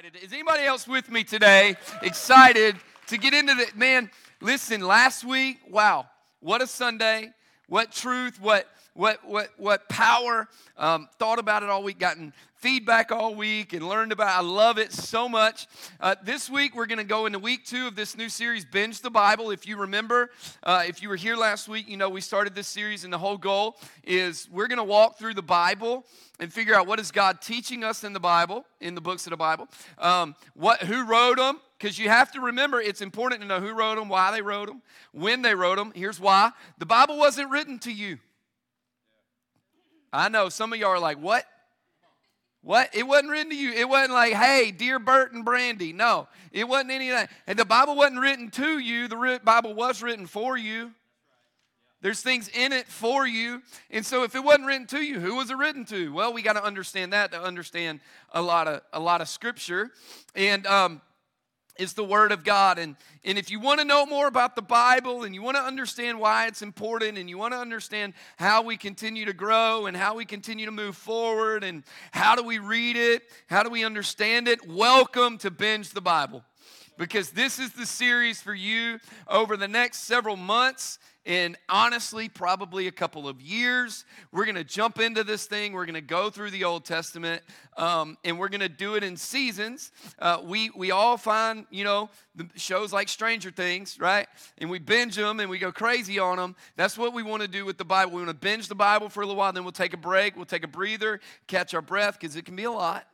excited. Is anybody else with me today? Excited to get into the man. Listen, last week, wow, what a Sunday! What truth! What what what what power! Um, thought about it all week. Gotten feedback all week and learned about. I love it so much. Uh, this week we're going to go into week two of this new series, Binge the Bible. If you remember, uh, if you were here last week, you know we started this series, and the whole goal is we're going to walk through the Bible and figure out what is God teaching us in the Bible, in the books of the Bible. Um, what who wrote them? Because you have to remember, it's important to know who wrote them, why they wrote them, when they wrote them. Here's why: the Bible wasn't written to you. I know some of y'all are like, "What?" What? It wasn't written to you. It wasn't like, hey, dear Bert and Brandy. No, it wasn't any of that. And the Bible wasn't written to you, the Bible was written for you. There's things in it for you. And so if it wasn't written to you, who was it written to? Well, we got to understand that to understand a lot of a lot of scripture. And um, is the Word of God. And, and if you want to know more about the Bible and you want to understand why it's important and you want to understand how we continue to grow and how we continue to move forward and how do we read it, how do we understand it, welcome to Binge the Bible. Because this is the series for you over the next several months in honestly probably a couple of years. We're going to jump into this thing. We're going to go through the Old Testament, um, and we're going to do it in seasons. Uh, we we all find you know shows like Stranger Things, right? And we binge them and we go crazy on them. That's what we want to do with the Bible. We want to binge the Bible for a little while, then we'll take a break. We'll take a breather, catch our breath because it can be a lot.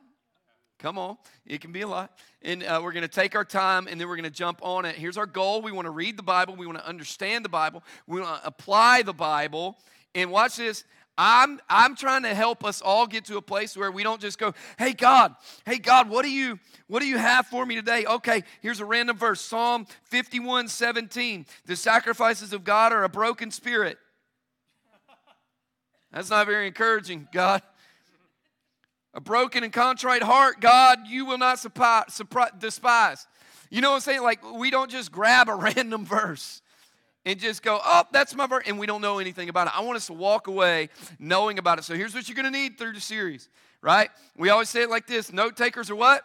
Come on, it can be a lot. And uh, we're going to take our time and then we're going to jump on it. Here's our goal we want to read the Bible, we want to understand the Bible, we want to apply the Bible. And watch this. I'm, I'm trying to help us all get to a place where we don't just go, hey God, hey God, what do you what do you have for me today? Okay, here's a random verse. Psalm 51, 17. The sacrifices of God are a broken spirit. That's not very encouraging, God. A broken and contrite heart, God, you will not despise. You know what I'm saying? Like, we don't just grab a random verse and just go, oh, that's my verse, and we don't know anything about it. I want us to walk away knowing about it. So here's what you're going to need through the series, right? We always say it like this note takers are what?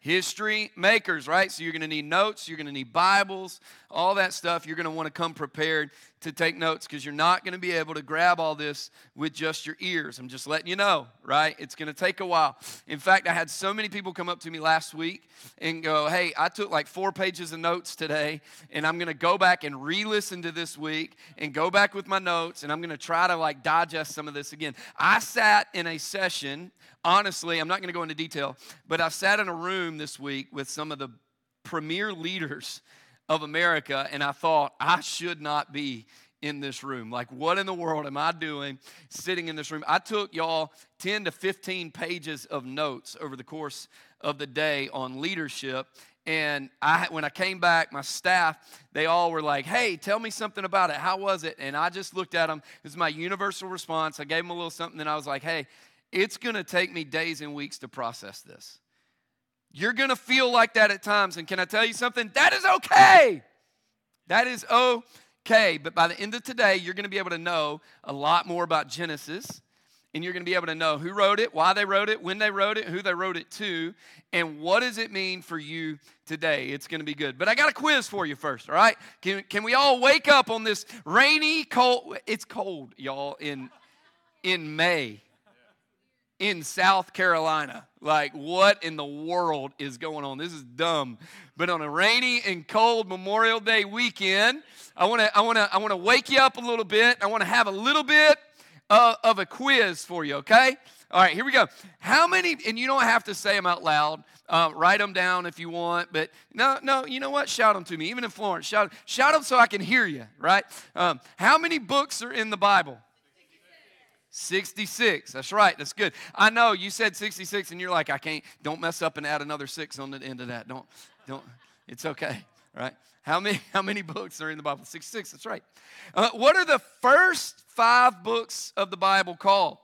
history makers, right? So you're going to need notes, you're going to need Bibles, all that stuff. You're going to want to come prepared to take notes because you're not going to be able to grab all this with just your ears. I'm just letting you know, right? It's going to take a while. In fact, I had so many people come up to me last week and go, Hey, I took like four pages of notes today, and I'm going to go back and re listen to this week and go back with my notes, and I'm going to try to like digest some of this again. I sat in a session honestly, I'm not going to go into detail, but I sat in a room this week with some of the premier leaders of America, and I thought, I should not be in this room. Like, what in the world am I doing sitting in this room? I took y'all 10 to 15 pages of notes over the course of the day on leadership. And I, when I came back, my staff, they all were like, hey, tell me something about it. How was it? And I just looked at them. It was my universal response. I gave them a little something, and I was like, hey, it's going to take me days and weeks to process this. You're going to feel like that at times. And can I tell you something? That is okay. That is okay. But by the end of today, you're going to be able to know a lot more about Genesis. And you're going to be able to know who wrote it, why they wrote it, when they wrote it, who they wrote it to, and what does it mean for you today. It's going to be good. But I got a quiz for you first, all right? Can, can we all wake up on this rainy, cold, it's cold, y'all, in, in May in South Carolina. Like, what in the world is going on? This is dumb. But on a rainy and cold Memorial Day weekend, I want to I want to I want to wake you up a little bit. I want to have a little bit of, of a quiz for you, okay? All right, here we go. How many, and you don't have to say them out loud. Uh, write them down if you want, but no, no, you know what? Shout them to me. Even in Florence, shout, shout them so I can hear you, right? Um, how many books are in the Bible? 66. That's right. That's good. I know you said 66 and you're like, I can't, don't mess up and add another six on the end of that. Don't, don't, it's okay. Right? How many, how many books are in the Bible? 66. That's right. Uh, what are the first five books of the Bible called?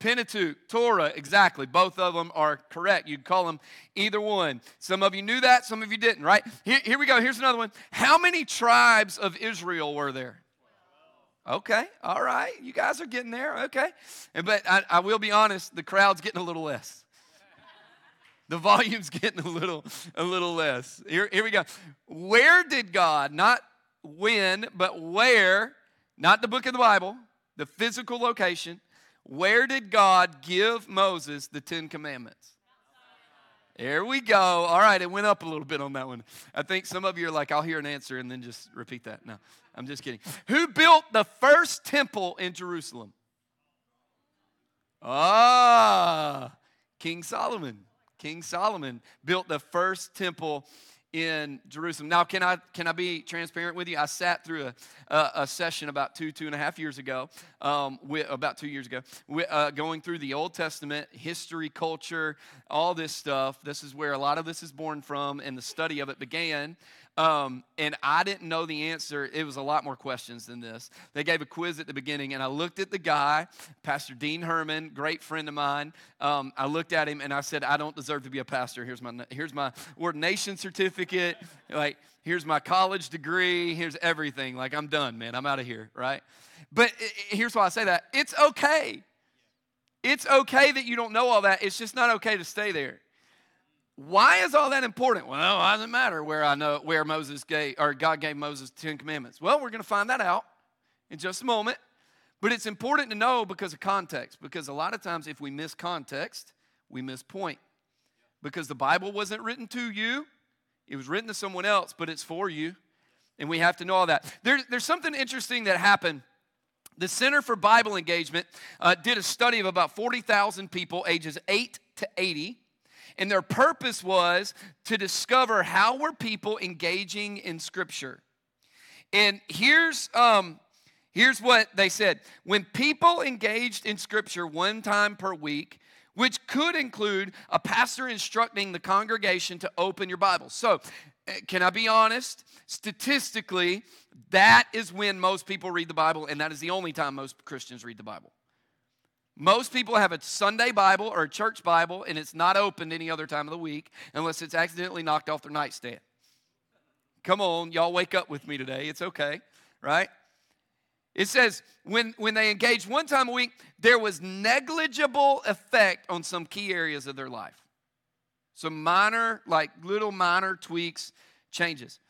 Pentateuch, Torah, exactly. Both of them are correct. You'd call them either one. Some of you knew that, some of you didn't, right? Here, here we go. Here's another one. How many tribes of Israel were there? Okay, all right. You guys are getting there. Okay. But I, I will be honest, the crowd's getting a little less. The volume's getting a little, a little less. Here, here we go. Where did God, not when, but where, not the book of the Bible, the physical location, where did God give Moses the Ten Commandments? There we go. All right, it went up a little bit on that one. I think some of you are like, I'll hear an answer and then just repeat that. No, I'm just kidding. Who built the first temple in Jerusalem? Ah, King Solomon. King Solomon built the first temple in Jerusalem. Now, can I can I be transparent with you? I sat through a, a, a session about two two and a half years ago, um, with, about two years ago, with, uh, going through the Old Testament history, culture, all this stuff. This is where a lot of this is born from, and the study of it began. Um, and I didn't know the answer. It was a lot more questions than this. They gave a quiz at the beginning, and I looked at the guy, Pastor Dean Herman, great friend of mine. Um, I looked at him and I said, "I don't deserve to be a pastor. Here's my here's my ordination certificate. Like here's my college degree. Here's everything. Like I'm done, man. I'm out of here, right?" But here's why I say that: it's okay. It's okay that you don't know all that. It's just not okay to stay there. Why is all that important? Well, it matter where I know where Moses gave or God gave Moses Ten Commandments? Well, we're going to find that out in just a moment. But it's important to know because of context. Because a lot of times, if we miss context, we miss point. Because the Bible wasn't written to you, it was written to someone else, but it's for you. And we have to know all that. There, there's something interesting that happened. The Center for Bible Engagement uh, did a study of about 40,000 people ages 8 to 80 and their purpose was to discover how were people engaging in Scripture. And here's um, here's what they said: when people engaged in Scripture one time per week, which could include a pastor instructing the congregation to open your Bible. So, eh, can I be honest? Statistically, that is when most people read the Bible, and that is the only time most Christians read the Bible. Most people have a Sunday Bible or a church Bible, and it's not opened any other time of the week unless it's accidentally knocked off their nightstand. Come on, y'all wake up with me today. It's okay, right? It says when, when they engaged one time a week, there was negligible effect on some key areas of their life. Some minor, like little minor tweaks, changes.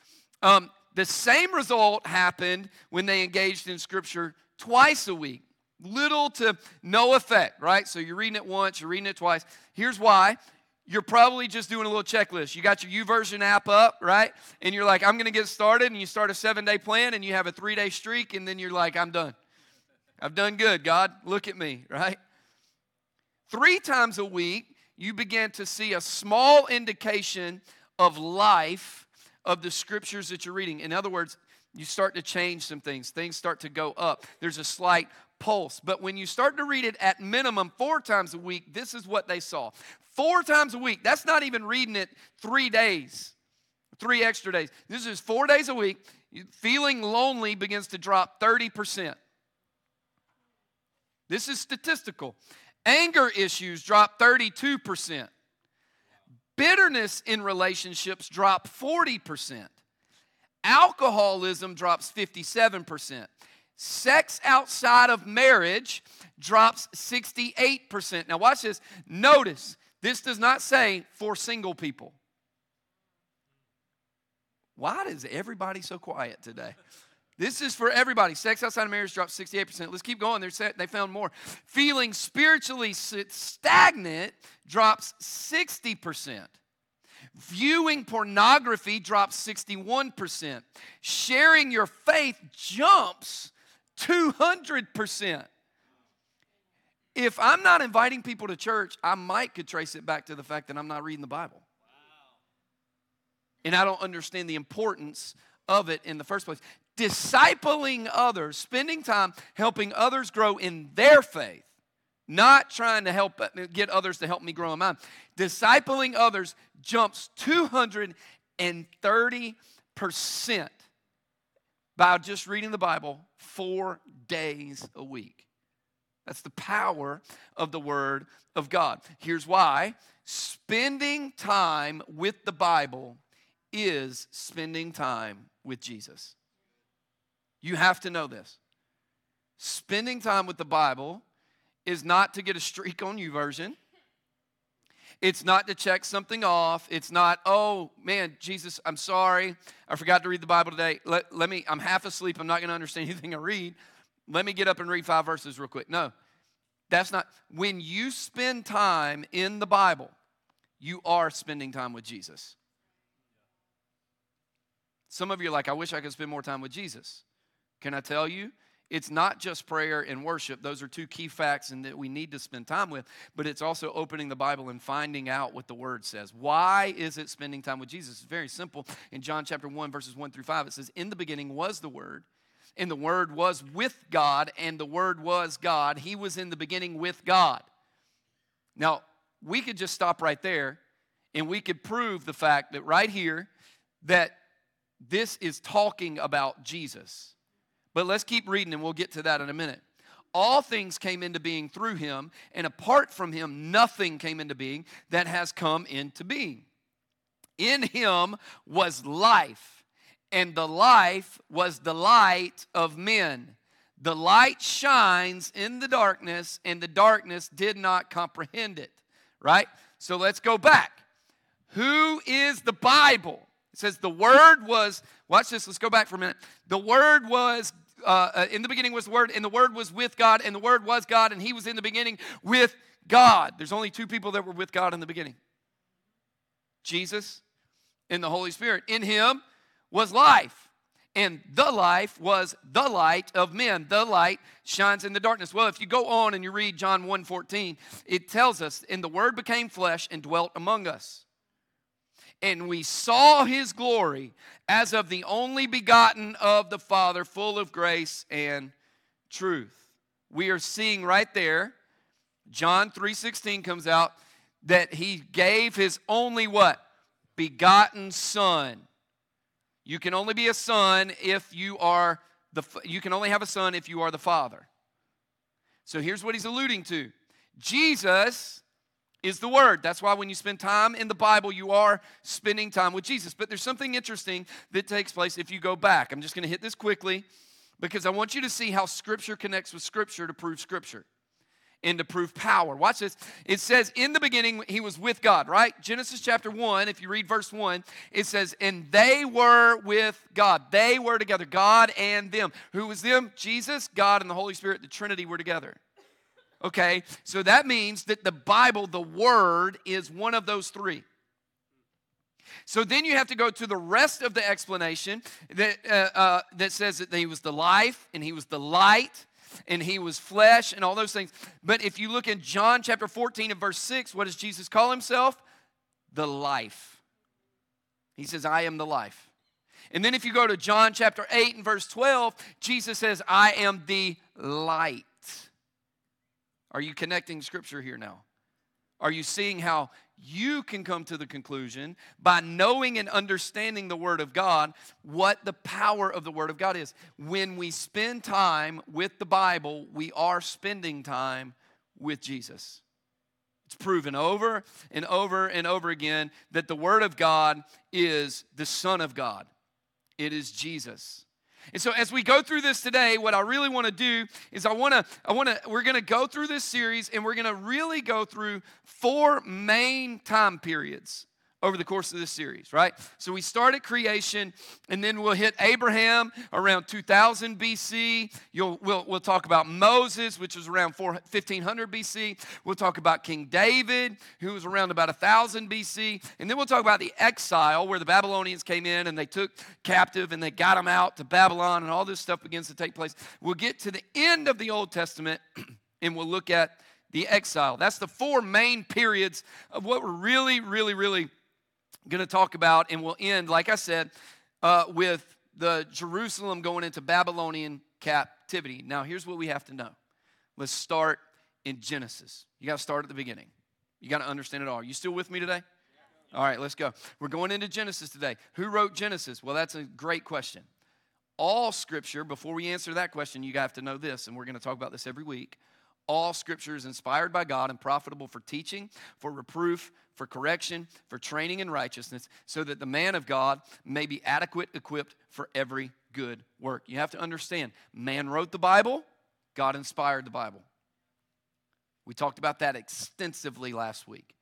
Um, the same result happened when they engaged in Scripture twice a week little to no effect, right? So you're reading it once, you're reading it twice. Here's why. You're probably just doing a little checklist. You got your YouVersion app up, right? And you're like, I'm going to get started. And you start a seven day plan and you have a three day streak. And then you're like, I'm done. I've done good, God. Look at me, right? Three times a week, you begin to see a small indication of life of the scriptures that you're reading. In other words, you start to change some things. Things start to go up. There's a slight pulse. But when you start to read it at minimum four times a week, this is what they saw. Four times a week. That's not even reading it three days, three extra days. This is four days a week. Feeling lonely begins to drop 30%. This is statistical. Anger issues drop 32%. Bitterness in relationships drop 40%. Alcoholism drops 57%. Sex outside of marriage drops 68%. Now, watch this. Notice, this does not say for single people. Why is everybody so quiet today? This is for everybody. Sex outside of marriage drops 68%. Let's keep going. They're, they found more. Feeling spiritually stagnant drops 60%. Viewing pornography drops 61%. Sharing your faith jumps 200%. If I'm not inviting people to church, I might could trace it back to the fact that I'm not reading the Bible. And I don't understand the importance of it in the first place. Discipling others, spending time helping others grow in their faith, not trying to help get others to help me grow in mine. Discipling others jumps 230% by just reading the Bible four days a week. That's the power of the Word of God. Here's why spending time with the Bible is spending time with Jesus. You have to know this. spending time with the Bible is not to get a streak on YouVersion. It's not to check something off. It's not, oh man, Jesus, I'm sorry. I forgot to read the Bible today. Let, let me, I'm half asleep. I'm not going to understand anything I read. Let me get up and read five verses real quick. No, that's not. When you spend time in the Bible, you are spending time with Jesus. Some of you are like, I wish I could spend more time with Jesus. Can I tell you? It's not just prayer and worship. Those are two key facts and that we need to spend time with, but it's also opening the Bible and finding out what the word says. Why is it spending time with Jesus? It's very simple. In John chapter 1 verses 1 through 5 it says, "In the beginning was the word, and the word was with God, and the word was God. He was in the beginning with God." Now, we could just stop right there and we could prove the fact that right here that this is talking about Jesus. But let's keep reading and we'll get to that in a minute. All things came into being through him, and apart from him, nothing came into being that has come into being. In him was life, and the life was the light of men. The light shines in the darkness, and the darkness did not comprehend it. Right? So let's go back. Who is the Bible? It says the Word was, watch this, let's go back for a minute. The Word was, uh, uh, in the beginning was the Word, and the Word was with God, and the Word was God, and He was in the beginning with God. There's only two people that were with God in the beginning Jesus and the Holy Spirit. In Him was life, and the life was the light of men. The light shines in the darkness. Well, if you go on and you read John 1 14, it tells us, and the Word became flesh and dwelt among us and we saw his glory as of the only begotten of the Father, full of grace and truth. We are seeing right there, John 3:16 comes out that he gave his only what? Begotten son. You can only be a son if you are the you can only have a son if you are the father. So here's what he's alluding to. Jesus is the Word. That's why when you spend time in the Bible, you are spending time with Jesus. But there's something interesting that takes place if you go back. I'm just going to hit this quickly because I want you to see how Scripture connects with Scripture to prove Scripture and to prove power. Watch this. It says, In the beginning, he was with God, right? Genesis chapter 1, if you read verse 1, it says, And they were with God. They were together, God and them. Who was them? Jesus, God, and the Holy Spirit, the Trinity were together. Okay, so that means that the Bible, the Word, is one of those three. So then you have to go to the rest of the explanation that, uh, uh, that says that he was the life and he was the light and he was flesh and all those things. But if you look in John chapter 14 and verse 6, what does Jesus call himself? The life. He says, I am the life. And then if you go to John chapter 8 and verse 12, Jesus says, I am the light. Are you connecting scripture here now? Are you seeing how you can come to the conclusion by knowing and understanding the Word of God what the power of the Word of God is? When we spend time with the Bible, we are spending time with Jesus. It's proven over and over and over again that the Word of God is the Son of God, it is Jesus. And so as we go through this today, what I really want to do is I want to I want to we're going to go through this series and we're going to really go through four main time periods over the course of this series, right? So we start at creation, and then we'll hit Abraham around 2000 BC. You'll, we'll, we'll talk about Moses, which was around 4, 1500 BC. We'll talk about King David, who was around about 1000 BC. And then we'll talk about the exile, where the Babylonians came in and they took captive and they got them out to Babylon, and all this stuff begins to take place. We'll get to the end of the Old Testament, and we'll look at the exile. That's the four main periods of what we're really, really, really going to talk about, and we'll end, like I said, uh, with the Jerusalem going into Babylonian captivity. Now, here's what we have to know. Let's start in Genesis. You got to start at the beginning. You got to understand it all. You still with me today? All right, let's go. We're going into Genesis today. Who wrote Genesis? Well, that's a great question. All scripture, before we answer that question, you have to know this, and we're going to talk about this every week. All scripture is inspired by God and profitable for teaching, for reproof, for correction, for training in righteousness, so that the man of God may be adequate, equipped for every good work. You have to understand, man wrote the Bible, God inspired the Bible. We talked about that extensively last week.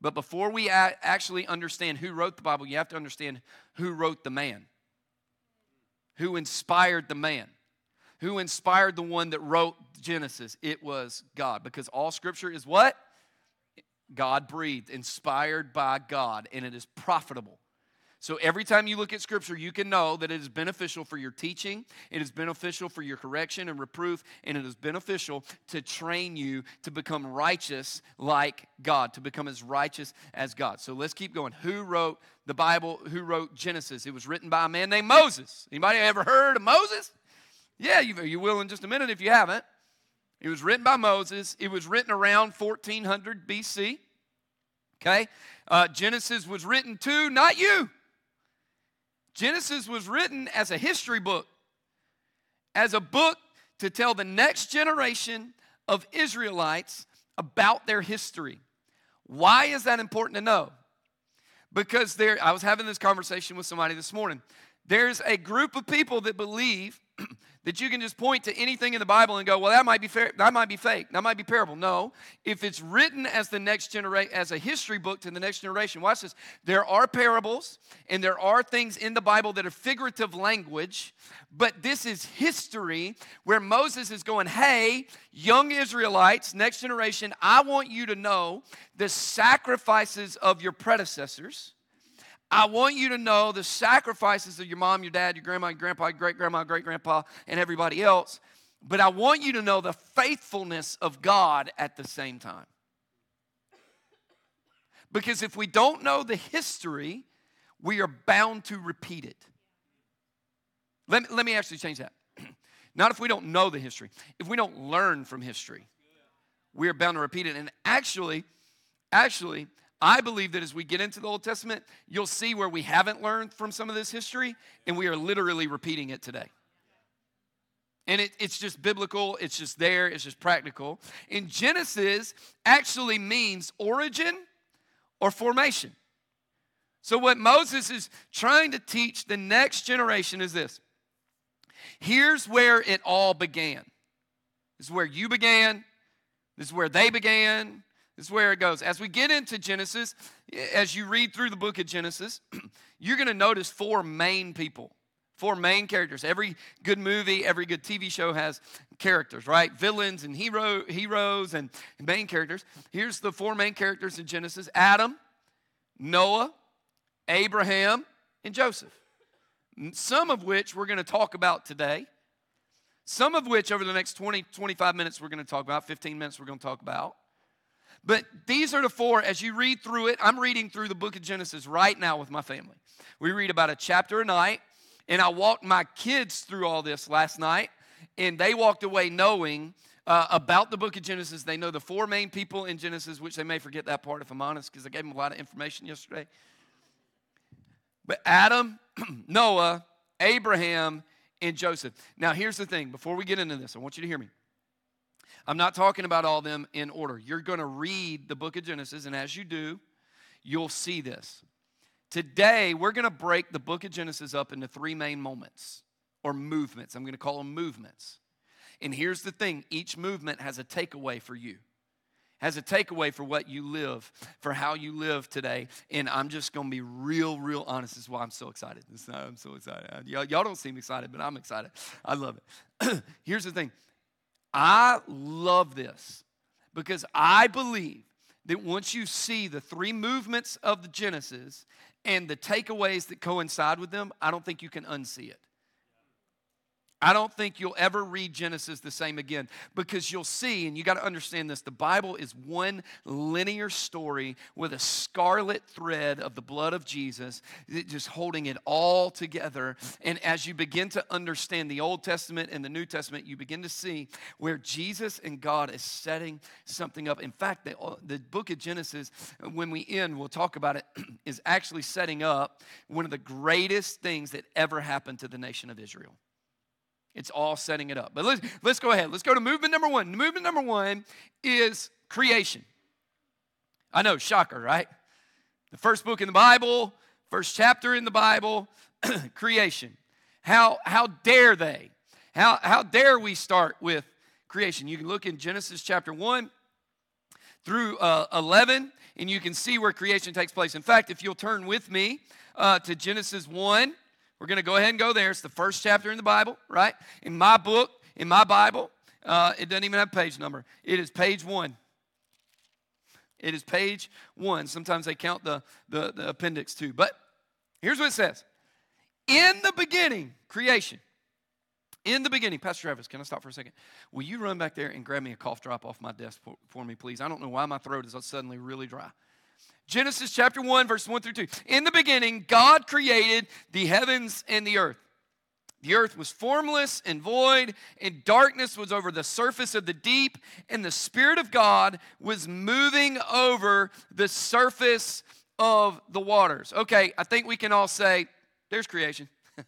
But before we actually understand who wrote the Bible, you have to understand who wrote the man, who inspired the man, who inspired the one that wrote Genesis. It was God, because all scripture is what? God breathed, inspired by God, and it is profitable so every time you look at scripture, you can know that it is beneficial for your teaching, it is beneficial for your correction and reproof, and it is beneficial to train you to become righteous like God, to become as righteous as God. So let's keep going. Who wrote the Bible? Who wrote Genesis? It was written by a man named Moses. Anybody ever heard of Moses? Yeah, you, you will in just a minute if you haven't. It was written by Moses. It was written around 1400 BC. Okay? Uh, Genesis was written to, not you. Genesis was written as a history book, as a book to tell the next generation of Israelites about their history. Why is that important to know? Because there, I was having this conversation with somebody this morning. There's a group of people that believe that you can just point to anything in the Bible and go, well, that might be fair, that might be fake, that might be parable. No, if it's written as the next generation, as a history book to the next generation, watch this. There are parables and there are things in the Bible that are figurative language, but this is history where Moses is going, hey, young Israelites, next generation, I want you to know the sacrifices of your predecessors I want you to know the sacrifices of your mom, your dad, your grandma, your grandpa, great grandma, great grandpa, and everybody else. But I want you to know the faithfulness of God at the same time. Because if we don't know the history, we are bound to repeat it. Let let me actually change that. Not if we don't know the history, if we don't learn from history, we are bound to repeat it. And actually, actually, I believe that as we get into the Old Testament, you'll see where we haven't learned from some of this history, and we are literally repeating it today. And it, it's just biblical, it's just there, it's just practical. In Genesis actually means origin or formation. So, what Moses is trying to teach the next generation is this here's where it all began. This is where you began, this is where they began, is where it goes. As we get into Genesis, as you read through the book of Genesis, you're going to notice four main people, four main characters. Every good movie, every good TV show has characters, right? Villains and hero, heroes and main characters. Here's the four main characters in Genesis Adam, Noah, Abraham, and Joseph. Some of which we're going to talk about today. Some of which over the next 20, 25 minutes we're going to talk about, 15 minutes we're going to talk about. But these are the four, as you read through it, I'm reading through the book of Genesis right now with my family. We read about a chapter a night, and I walked my kids through all this last night, and they walked away knowing uh, about the book of Genesis. They know the four main people in Genesis, which they may forget that part if I'm honest, because I gave them a lot of information yesterday. But Adam, Noah, Abraham, and Joseph. Now, here's the thing before we get into this, I want you to hear me. I'm not talking about all them in order. You're going to read the book of Genesis, and as you do, you'll see this. Today, we're going to break the book of Genesis up into three main moments or movements. I'm going to call them movements. And here's the thing each movement has a takeaway for you, has a takeaway for what you live, for how you live today. And I'm just going to be real, real honest. This is why I'm so excited. I'm so excited. Y'all don't seem excited, but I'm excited. I love it. here's the thing I love this because I believe that once you see the three movements of the Genesis and the takeaways that coincide with them, I don't think you can unsee it. I don't think you'll ever read Genesis the same again because you'll see, and you got to understand this the Bible is one linear story with a scarlet thread of the blood of Jesus, just holding it all together. And as you begin to understand the Old Testament and the New Testament, you begin to see where Jesus and God is setting something up. In fact, the, the book of Genesis, when we end, we'll talk about it, is actually setting up one of the greatest things that ever happened to the nation of Israel. It's all setting it up. But let's, let's go ahead. Let's go to movement number one. Movement number one is creation. I know, shocker, right? The first book in the Bible, first chapter in the Bible, creation. How, how dare they? How, how dare we start with creation. You can look in Genesis chapter 1 through uh, 11, and you can see where creation takes place. In fact, if you'll turn with me uh, to Genesis 1, we're going to go ahead and go there. It's the first chapter in the Bible, right? In my book, in my Bible, uh, it doesn't even have page number. It is page one. It is page one. Sometimes they count the, the, the appendix too. But here's what it says In the beginning, creation. In the beginning, Pastor Travis, can I stop for a second? Will you run back there and grab me a cough drop off my desk for, for me, please? I don't know why my throat is suddenly really dry. Genesis chapter 1, verse 1 through 2. In the beginning, God created the heavens and the earth. The earth was formless and void, and darkness was over the surface of the deep, and the Spirit of God was moving over the surface of the waters. Okay, I think we can all say, there's creation.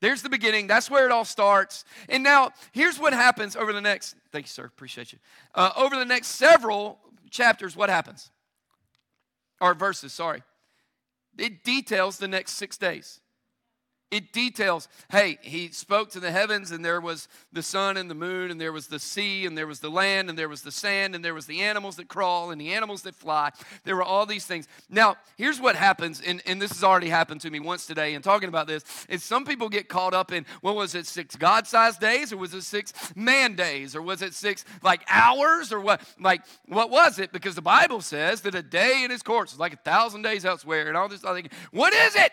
there's the beginning. That's where it all starts. And now, here's what happens over the next, thank you, sir, appreciate you. Uh, over the next several chapters, what happens? Or verses, sorry. It details the next six days. It details, hey, he spoke to the heavens, and there was the sun and the moon, and there was the sea, and there was the land, and there was the sand, and there was the animals that crawl, and the animals that fly. There were all these things. Now, here's what happens, and, and this has already happened to me once today, and talking about this, is some people get caught up in, well, was it six God sized days, or was it six man days, or was it six, like, hours, or what? Like, what was it? Because the Bible says that a day in his courts is like a thousand days elsewhere, and all this. I think, what is it?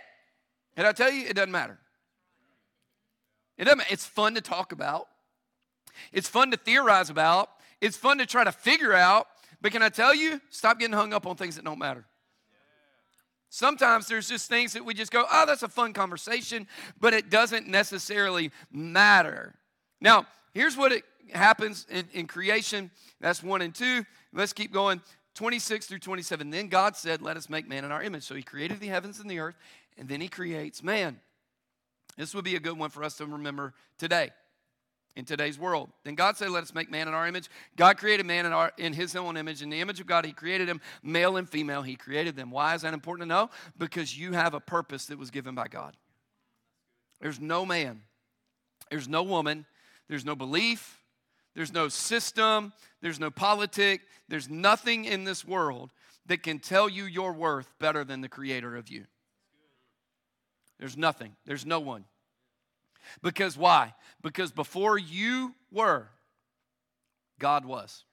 And I tell you, it doesn't matter. It doesn't matter. It's fun to talk about. It's fun to theorize about. It's fun to try to figure out. But can I tell you, stop getting hung up on things that don't matter. Sometimes there's just things that we just go, oh, that's a fun conversation, but it doesn't necessarily matter. Now, here's what it happens in, in creation. That's one and two. Let's keep going. 26 through 27. Then God said, Let us make man in our image. So he created the heavens and the earth, and then he creates man. This would be a good one for us to remember today in today's world. Then God said, Let us make man in our image. God created man in, our, in his own image. In the image of God, he created him, male and female, he created them. Why is that important to know? Because you have a purpose that was given by God. There's no man, there's no woman, there's no belief, there's no system, there's no politic, there's nothing in this world that can tell you your worth better than the creator of you. There's nothing. There's no one. Because why? Because before you were, God was.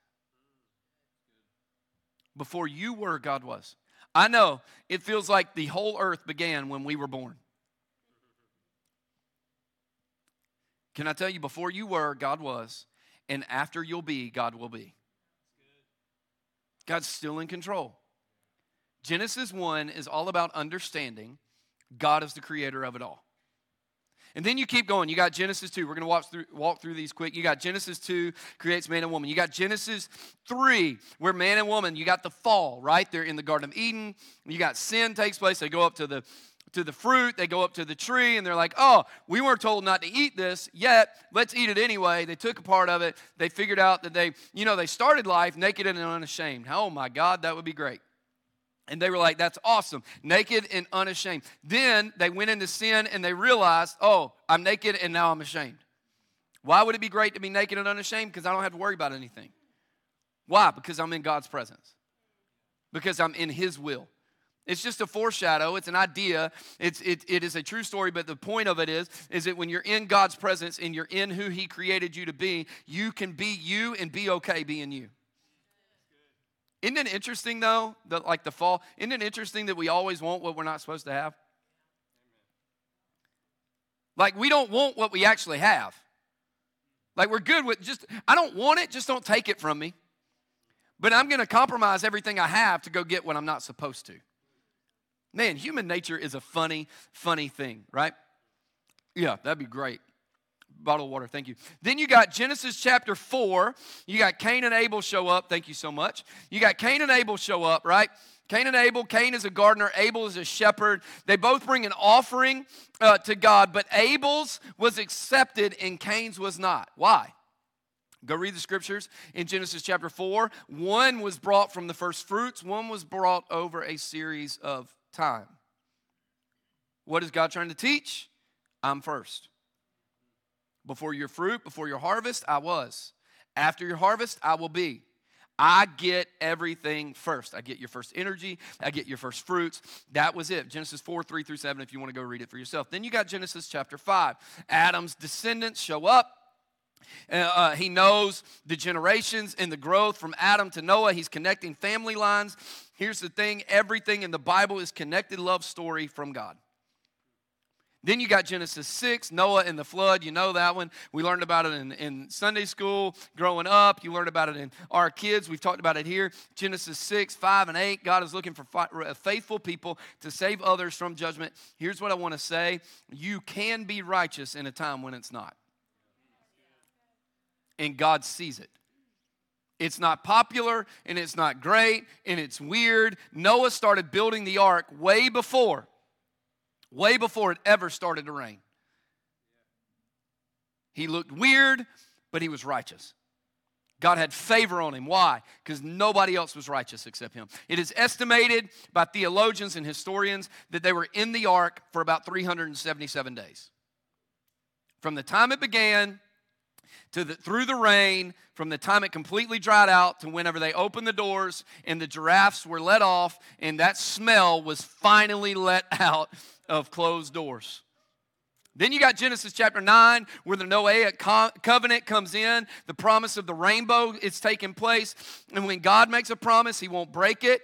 Before you were, God was. I know it feels like the whole earth began when we were born. Can I tell you, before you were, God was, and after you'll be, God will be. God's still in control. Genesis 1 is all about understanding God is the creator of it all. And then you keep going. You got Genesis 2. We're going to walk through, walk through these quick. You got Genesis 2, creates man and woman. You got Genesis 3, where man and woman, you got the fall, right? They're in the Garden of Eden. You got sin takes place. They go up to the to the fruit, they go up to the tree, and they're like, oh, we weren't told not to eat this yet. Let's eat it anyway. They took a part of it. They figured out that they, you know, they started life naked and unashamed. Oh my God, that would be great. And they were like, that's awesome, naked and unashamed. Then they went into sin and they realized, oh, I'm naked and now I'm ashamed. Why would it be great to be naked and unashamed? Because I don't have to worry about anything. Why? Because I'm in God's presence, because I'm in His will. It's just a foreshadow. It's an idea. It's, it, it is a true story, but the point of it is, is that when you're in God's presence and you're in who He created you to be, you can be you and be okay being you. Isn't it interesting though, that like the fall? Isn't it interesting that we always want what we're not supposed to have? Like we don't want what we actually have. Like we're good with just, I don't want it, just don't take it from me. But I'm gonna compromise everything I have to go get what I'm not supposed to. Man, human nature is a funny, funny thing, right? Yeah, that'd be great bottle of water. Thank you. Then you got Genesis chapter 4. You got Cain and Abel show up. Thank you so much. You got Cain and Abel show up, right? Cain and Abel. Cain is a gardener, Abel is a shepherd. They both bring an offering uh, to God, but Abel's was accepted and Cain's was not. Why? Go read the scriptures in Genesis chapter 4. One was brought from the first fruits, one was brought over a series of time. What is God trying to teach? I'm first. Before your fruit, before your harvest, I was. After your harvest, I will be. I get everything first. I get your first energy. I get your first fruits. That was it. Genesis 4, 3 through 7, if you want to go read it for yourself. Then you got Genesis chapter 5. Adam's descendants show up. Uh, uh, he knows the generations and the growth from Adam to Noah. He's connecting family lines. Here's the thing everything in the Bible is connected love story from God. Then you got Genesis 6, Noah and the flood. You know that one. We learned about it in, in Sunday school growing up. You learned about it in our kids. We've talked about it here. Genesis 6, 5, and 8. God is looking for faithful people to save others from judgment. Here's what I want to say you can be righteous in a time when it's not. And God sees it. It's not popular and it's not great and it's weird. Noah started building the ark way before way before it ever started to rain. He looked weird, but he was righteous. God had favor on him. Why? Because nobody else was righteous except him. It is estimated by theologians and historians that they were in the ark for about 377 days. From the time it began to the, through the rain, from the time it completely dried out to whenever they opened the doors and the giraffes were let off and that smell was finally let out of closed doors. Then you got Genesis chapter 9, where the Noahic covenant comes in. The promise of the rainbow is taking place. And when God makes a promise, he won't break it.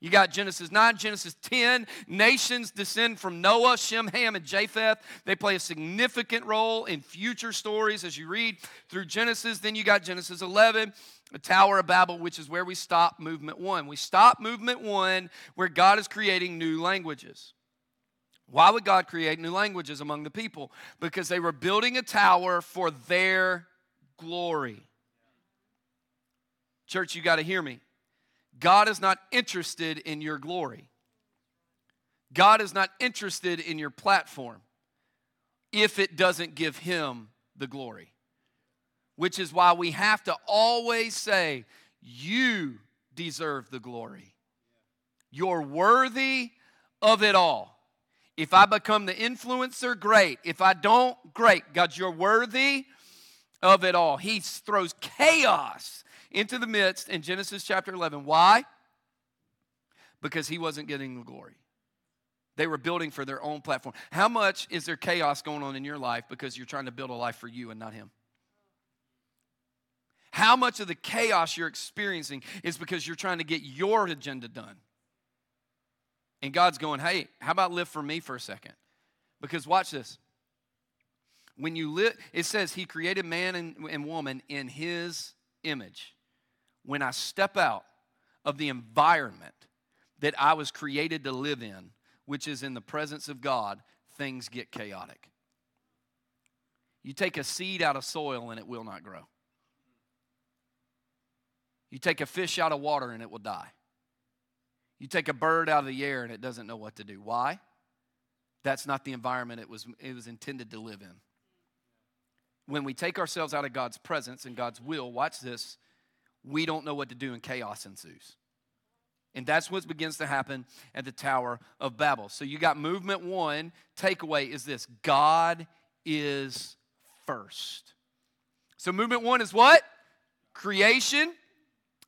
You got Genesis 9, Genesis 10. Nations descend from Noah, Shem, Ham, and Japheth. They play a significant role in future stories as you read through Genesis. Then you got Genesis 11, the Tower of Babel, which is where we stop movement one. We stop movement one where God is creating new languages. Why would God create new languages among the people? Because they were building a tower for their glory. Church, you got to hear me. God is not interested in your glory. God is not interested in your platform if it doesn't give him the glory. Which is why we have to always say, You deserve the glory. You're worthy of it all. If I become the influencer, great. If I don't, great. God, you're worthy of it all. He throws chaos into the midst in Genesis chapter 11. Why? Because he wasn't getting the glory. They were building for their own platform. How much is there chaos going on in your life because you're trying to build a life for you and not him? How much of the chaos you're experiencing is because you're trying to get your agenda done? And God's going, hey, how about live for me for a second? Because watch this. When you live, it says he created man and, and woman in his image. When I step out of the environment that I was created to live in, which is in the presence of God, things get chaotic. You take a seed out of soil and it will not grow. You take a fish out of water and it will die. You take a bird out of the air and it doesn't know what to do. Why? That's not the environment it was, it was intended to live in. When we take ourselves out of God's presence and God's will, watch this, we don't know what to do and chaos ensues. And that's what begins to happen at the Tower of Babel. So you got movement one. Takeaway is this God is first. So movement one is what? Creation.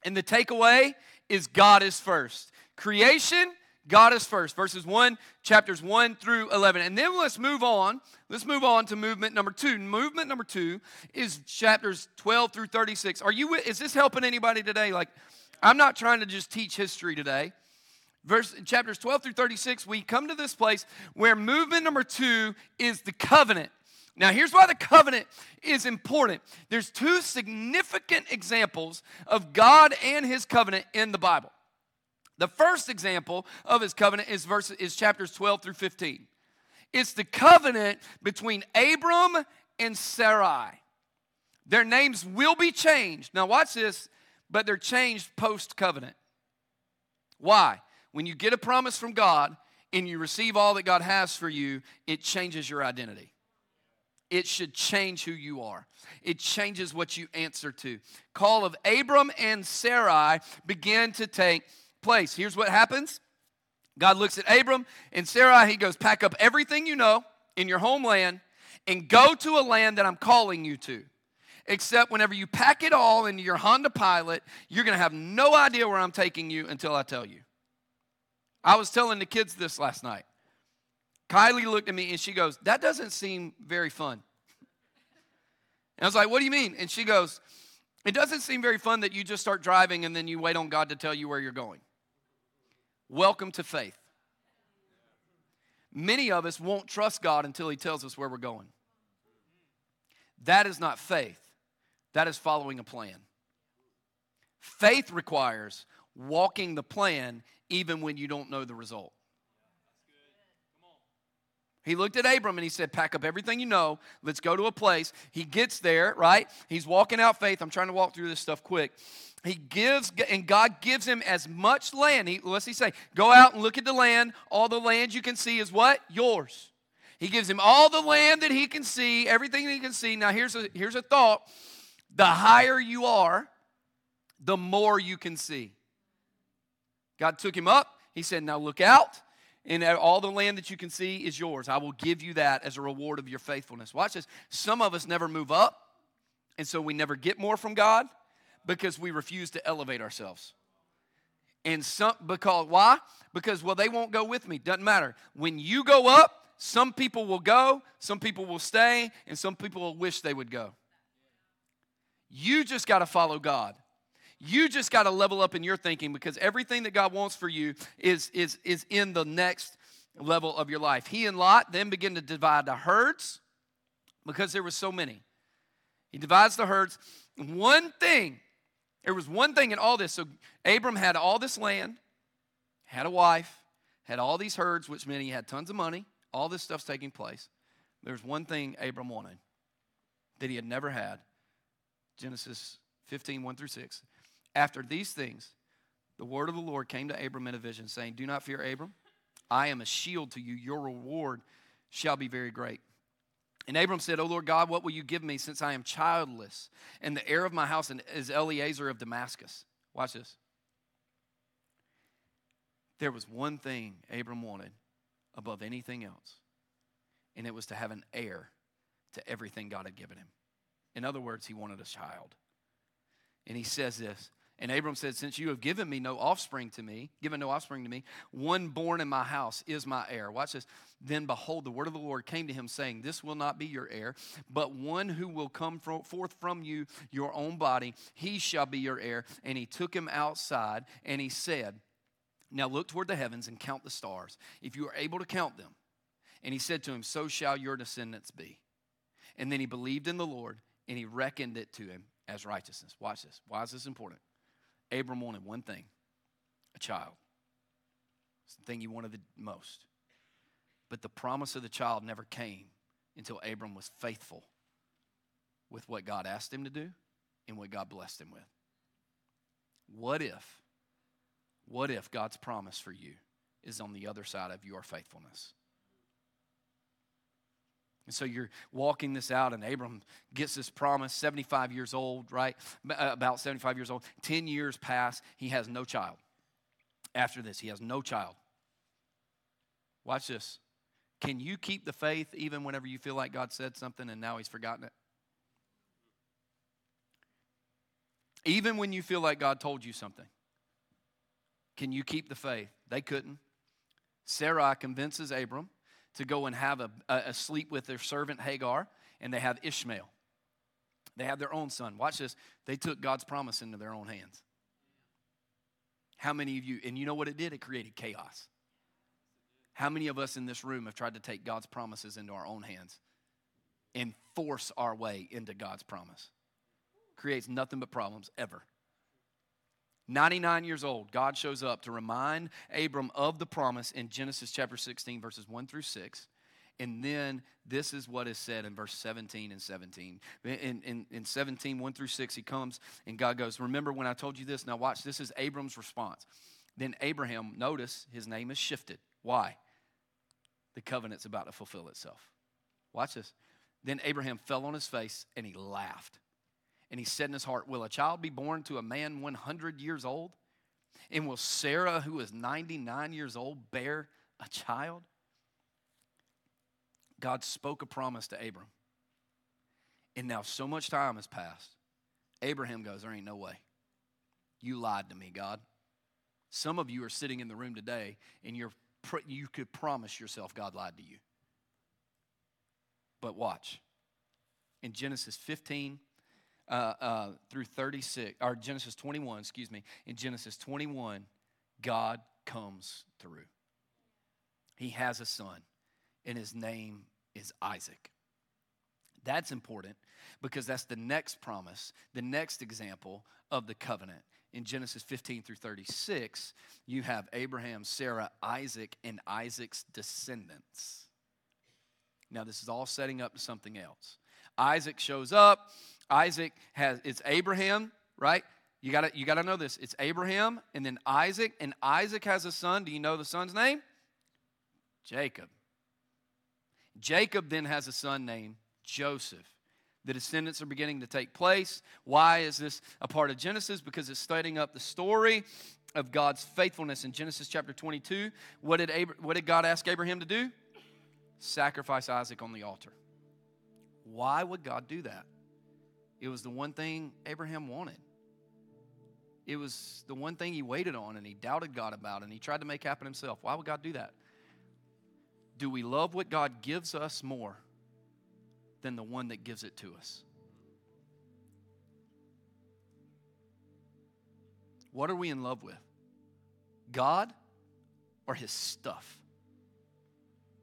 And the takeaway is God is first. Creation, God is first. Verses 1, chapters 1 through 11. And then let's move on. Let's move on to movement number 2. Movement number 2 is chapters 12 through 36. Are you is this helping anybody today? Like I'm not trying to just teach history today. Verse chapters 12 through 36, we come to this place where movement number 2 is the covenant. Now, here's why the covenant is important. There's two significant examples of God and his covenant in the Bible. The first example of his covenant is verse is chapters 12 through 15. It's the covenant between Abram and Sarai. Their names will be changed. Now watch this, but they're changed post covenant. Why? When you get a promise from God and you receive all that God has for you, it changes your identity. It should change who you are. It changes what you answer to. Call of Abram and Sarai began to take place. Here's what happens God looks at Abram and Sarah. He goes, Pack up everything you know in your homeland and go to a land that I'm calling you to. except whenever you pack it all into your Honda Pilot, you're going to have no idea where I'm taking you until I tell you. I was telling the kids this last night. Kylie looked at me and she goes, That doesn't seem very fun. And I was like, What do you mean? And she goes, It doesn't seem very fun that you just start driving and then you wait on God to tell you where you're going. Welcome to faith. Many of us won't trust God until He tells us where we're going. That is not faith, that is following a plan. Faith requires walking the plan even when you don't know the result. He looked at Abram and he said, Pack up everything you know. Let's go to a place. He gets there, right? He's walking out faith. I'm trying to walk through this stuff quick. He gives, and God gives him as much land. He, what's he say? Go out and look at the land. All the land you can see is what? Yours. He gives him all the land that he can see, everything that he can see. Now, here's a, here's a thought the higher you are, the more you can see. God took him up. He said, Now look out and all the land that you can see is yours. I will give you that as a reward of your faithfulness. Watch this. Some of us never move up, and so we never get more from God because we refuse to elevate ourselves. And some because why? Because well, they won't go with me. Doesn't matter. When you go up, some people will go, some people will stay, and some people will wish they would go. You just got to follow God. You just got to level up in your thinking because everything that God wants for you is, is, is in the next level of your life. He and Lot then begin to divide the herds because there were so many. He divides the herds. One thing, there was one thing in all this. So Abram had all this land, had a wife, had all these herds, which meant he had tons of money. All this stuff's taking place. There's one thing Abram wanted that he had never had. Genesis 15, 1 through 6. After these things, the word of the Lord came to Abram in a vision, saying, Do not fear, Abram. I am a shield to you. Your reward shall be very great. And Abram said, O Lord God, what will you give me since I am childless? And the heir of my house is Eliezer of Damascus. Watch this. There was one thing Abram wanted above anything else, and it was to have an heir to everything God had given him. In other words, he wanted a child. And he says this and Abram said, Since you have given me no offspring to me, given no offspring to me, one born in my house is my heir. Watch this. Then behold, the word of the Lord came to him, saying, This will not be your heir, but one who will come forth from you, your own body, he shall be your heir. And he took him outside, and he said, Now look toward the heavens and count the stars, if you are able to count them. And he said to him, So shall your descendants be. And then he believed in the Lord, and he reckoned it to him as righteousness. Watch this. Why is this important? Abram wanted one thing a child. It's the thing he wanted the most. But the promise of the child never came until Abram was faithful with what God asked him to do and what God blessed him with. What if, what if God's promise for you is on the other side of your faithfulness? And so you're walking this out, and Abram gets this promise, 75 years old, right? Uh, about 75 years old. 10 years pass, he has no child. After this, he has no child. Watch this. Can you keep the faith even whenever you feel like God said something and now he's forgotten it? Even when you feel like God told you something, can you keep the faith? They couldn't. Sarai convinces Abram to go and have a, a, sleep with their servant Hagar, and they have Ishmael. They have their own son. Watch this. They took God's promise into their own hands. How many of you, and you know what it did? It created chaos. How many of us in this room have tried to take God's promises into our own hands and force our way into God's promise? Creates nothing but problems ever. 99 years old, God shows up to remind Abram of the promise in Genesis chapter 16, verses 1 through 6. And then this is what is said in verse 17 and 17. In, in, in 17, 1 through 6, he comes and God goes, Remember when I told you this? Now watch, this is Abram's response. Then Abraham, notice his name is shifted. Why? The covenant's about to fulfill itself. Watch this. Then Abraham fell on his face and he laughed. And he said in his heart, Will a child be born to a man 100 years old? And will Sarah, who is 99 years old, bear a child? God spoke a promise to Abram. And now so much time has passed. Abraham goes, There ain't no way. You lied to me, God. Some of you are sitting in the room today and you're, you could promise yourself God lied to you. But watch. In Genesis 15 uh, uh, through 36, or Genesis 21, excuse me, in Genesis 21, God comes through. He has a son, and his name is Isaac. That's important because that's the next promise, the next example of the covenant. In Genesis 15 through 36, you have Abraham, Sarah, Isaac, and Isaac's descendants. Now, this is all setting up to something else. Isaac shows up. Isaac has, it's Abraham, right? You gotta, you gotta know this. It's Abraham and then Isaac, and Isaac has a son. Do you know the son's name? Jacob. Jacob then has a son named Joseph. The descendants are beginning to take place. Why is this a part of Genesis? Because it's setting up the story of God's faithfulness in Genesis chapter 22. What did, Abra- what did God ask Abraham to do? Sacrifice Isaac on the altar. Why would God do that? It was the one thing Abraham wanted. It was the one thing he waited on and he doubted God about and he tried to make happen himself. Why would God do that? Do we love what God gives us more than the one that gives it to us? What are we in love with? God or his stuff?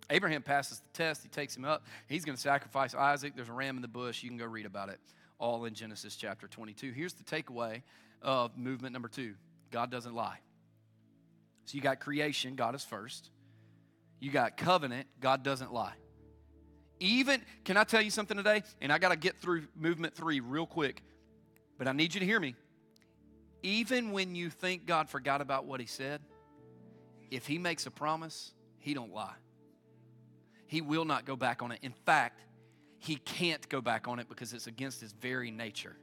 Abraham passes the test. He takes him up. He's going to sacrifice Isaac. There's a ram in the bush. You can go read about it all in Genesis chapter 22. Here's the takeaway of movement number two God doesn't lie. So you got creation, God is first. You got covenant, God doesn't lie. Even, can I tell you something today? And I got to get through movement three real quick, but I need you to hear me. Even when you think God forgot about what He said, if He makes a promise, He don't lie. He will not go back on it. In fact, He can't go back on it because it's against His very nature.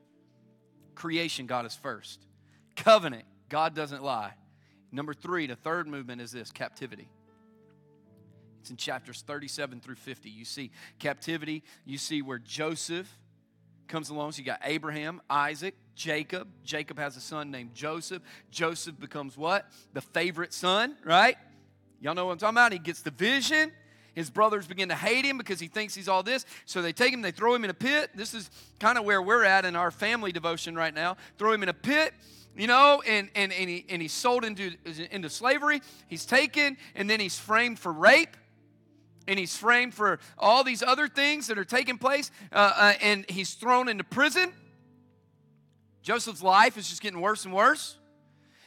Creation, God is first. Covenant, God doesn't lie. Number three, the third movement is this captivity. It's in chapters 37 through 50. You see captivity, you see where Joseph comes along. So you got Abraham, Isaac, Jacob. Jacob has a son named Joseph. Joseph becomes what? The favorite son, right? Y'all know what I'm talking about? He gets the vision. His brothers begin to hate him because he thinks he's all this. So they take him, they throw him in a pit. This is kind of where we're at in our family devotion right now. Throw him in a pit you know, and, and, and, he, and he's sold into, into slavery. He's taken, and then he's framed for rape and he's framed for all these other things that are taking place, uh, uh, and he's thrown into prison. Joseph's life is just getting worse and worse.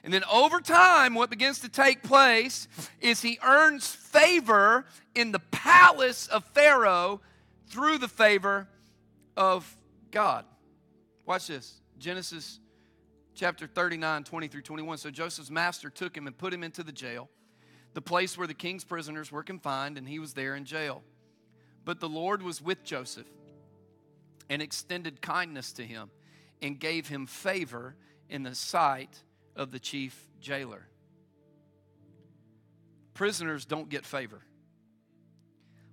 And then over time, what begins to take place is he earns favor in the palace of Pharaoh through the favor of God. Watch this Genesis chapter 39, 20 through 21. So Joseph's master took him and put him into the jail the place where the king's prisoners were confined, and he was there in jail. But the Lord was with Joseph and extended kindness to him and gave him favor in the sight of the chief jailer. Prisoners don't get favor.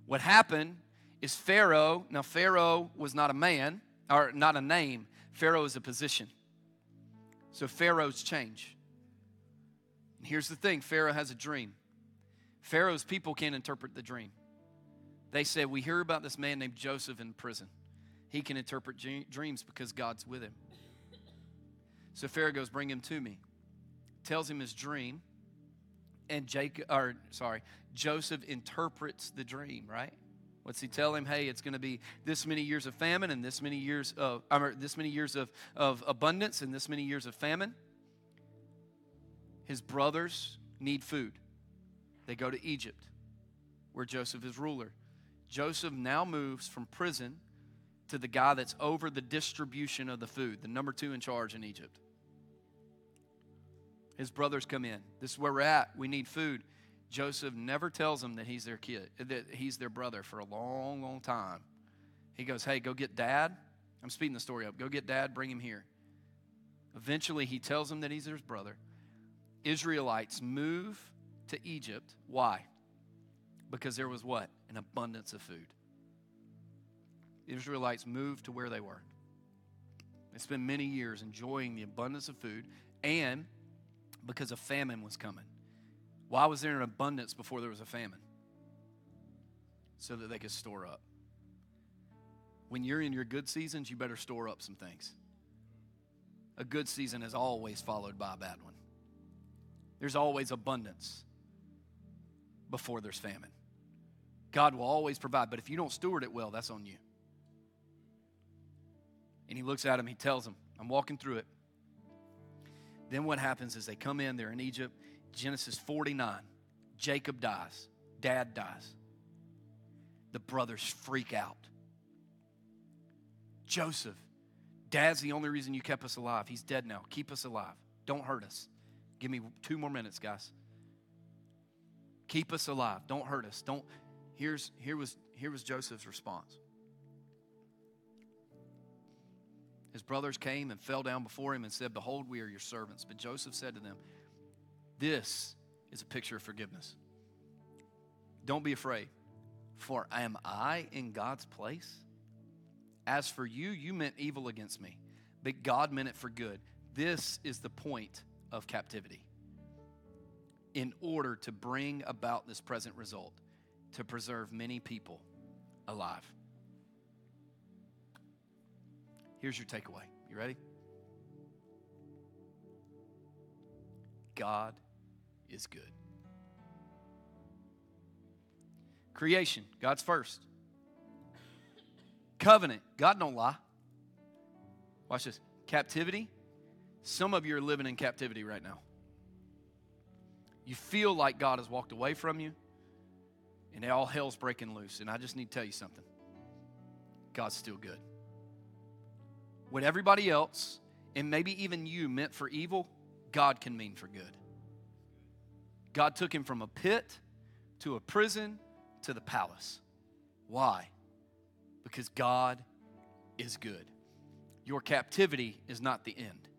What happened is Pharaoh, now Pharaoh was not a man, or not a name, Pharaoh is a position. So Pharaoh's change. And here's the thing Pharaoh has a dream. Pharaoh's people can't interpret the dream. They said, We hear about this man named Joseph in prison. He can interpret dreams because God's with him. So Pharaoh goes, Bring him to me. Tells him his dream. And Jacob, or sorry, Joseph interprets the dream, right? What's he tell him? Hey, it's going to be this many years of famine and this many years of, or this many years of, of abundance and this many years of famine. His brothers need food. They go to Egypt, where Joseph is ruler. Joseph now moves from prison to the guy that's over the distribution of the food, the number two in charge in Egypt. His brothers come in. This is where we're at. We need food. Joseph never tells them that he's their kid, that he's their brother for a long, long time. He goes, Hey, go get dad. I'm speeding the story up. Go get dad, bring him here. Eventually, he tells them that he's his brother. Israelites move to Egypt. Why? Because there was what? An abundance of food. Israelites moved to where they were. They spent many years enjoying the abundance of food and because a famine was coming. Why was there an abundance before there was a famine? So that they could store up. When you're in your good seasons, you better store up some things. A good season is always followed by a bad one. There's always abundance before there's famine. God will always provide, but if you don't steward it well, that's on you. And he looks at him, he tells him, I'm walking through it. Then what happens is they come in, they're in Egypt. Genesis 49, Jacob dies, dad dies. The brothers freak out. Joseph, dad's the only reason you kept us alive. He's dead now. Keep us alive. Don't hurt us. Give me two more minutes, guys. Keep us alive. Don't hurt us. Don't. Here's here was here was Joseph's response. His brothers came and fell down before him and said, Behold, we are your servants. But Joseph said to them, This is a picture of forgiveness. Don't be afraid, for am I in God's place? As for you, you meant evil against me, but God meant it for good. This is the point of captivity. In order to bring about this present result, to preserve many people alive. Here's your takeaway. You ready? God is good. Creation, God's first. Covenant, God don't lie. Watch this. Captivity, some of you are living in captivity right now. You feel like God has walked away from you, and all hell's breaking loose. And I just need to tell you something God's still good. What everybody else, and maybe even you, meant for evil, God can mean for good. God took him from a pit to a prison to the palace. Why? Because God is good. Your captivity is not the end.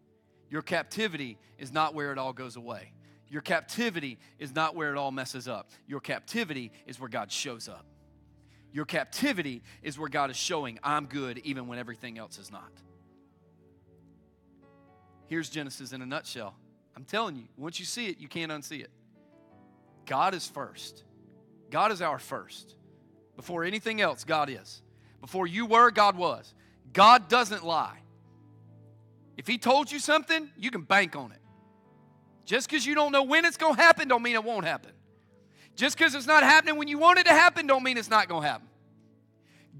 Your captivity is not where it all goes away. Your captivity is not where it all messes up. Your captivity is where God shows up. Your captivity is where God is showing, I'm good even when everything else is not. Here's Genesis in a nutshell. I'm telling you, once you see it, you can't unsee it. God is first. God is our first. Before anything else, God is. Before you were, God was. God doesn't lie. If He told you something, you can bank on it. Just because you don't know when it's going to happen, don't mean it won't happen. Just because it's not happening when you want it to happen, don't mean it's not going to happen.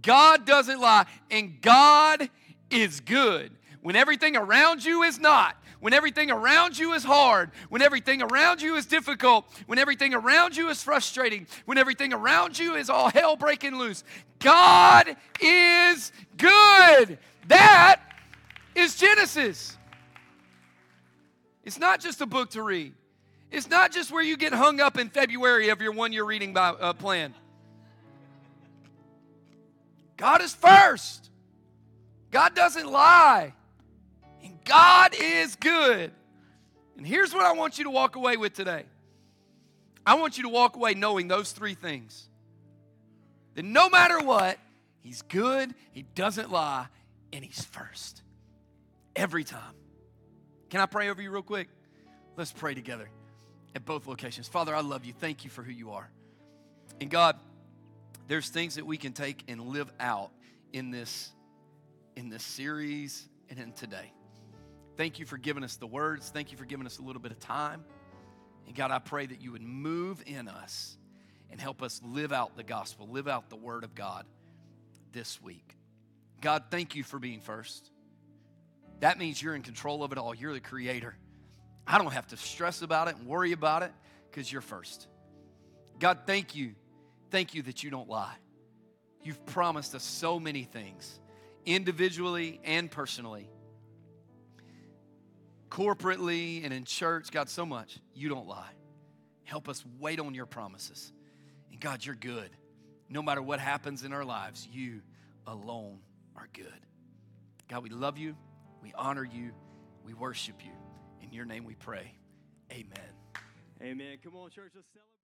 God doesn't lie, and God is good. When everything around you is not, when everything around you is hard, when everything around you is difficult, when everything around you is frustrating, when everything around you is all hell breaking loose, God is good. That is Genesis. It's not just a book to read. It's not just where you get hung up in February of your one year reading by, uh, plan. God is first. God doesn't lie. God is good. And here's what I want you to walk away with today I want you to walk away knowing those three things. That no matter what, He's good, He doesn't lie, and He's first. Every time. Can I pray over you real quick? Let's pray together at both locations. Father, I love you. Thank you for who you are. And God, there's things that we can take and live out in this in this series and in today. Thank you for giving us the words. Thank you for giving us a little bit of time. And God, I pray that you would move in us and help us live out the gospel, live out the word of God this week. God, thank you for being first. That means you're in control of it all. You're the creator. I don't have to stress about it and worry about it because you're first. God, thank you. Thank you that you don't lie. You've promised us so many things, individually and personally corporately and in church. God, so much. You don't lie. Help us wait on your promises. And God, you're good. No matter what happens in our lives, you alone are good. God, we love you. We honor you. We worship you. In your name we pray. Amen. Amen. Come on, church. Let's celebrate.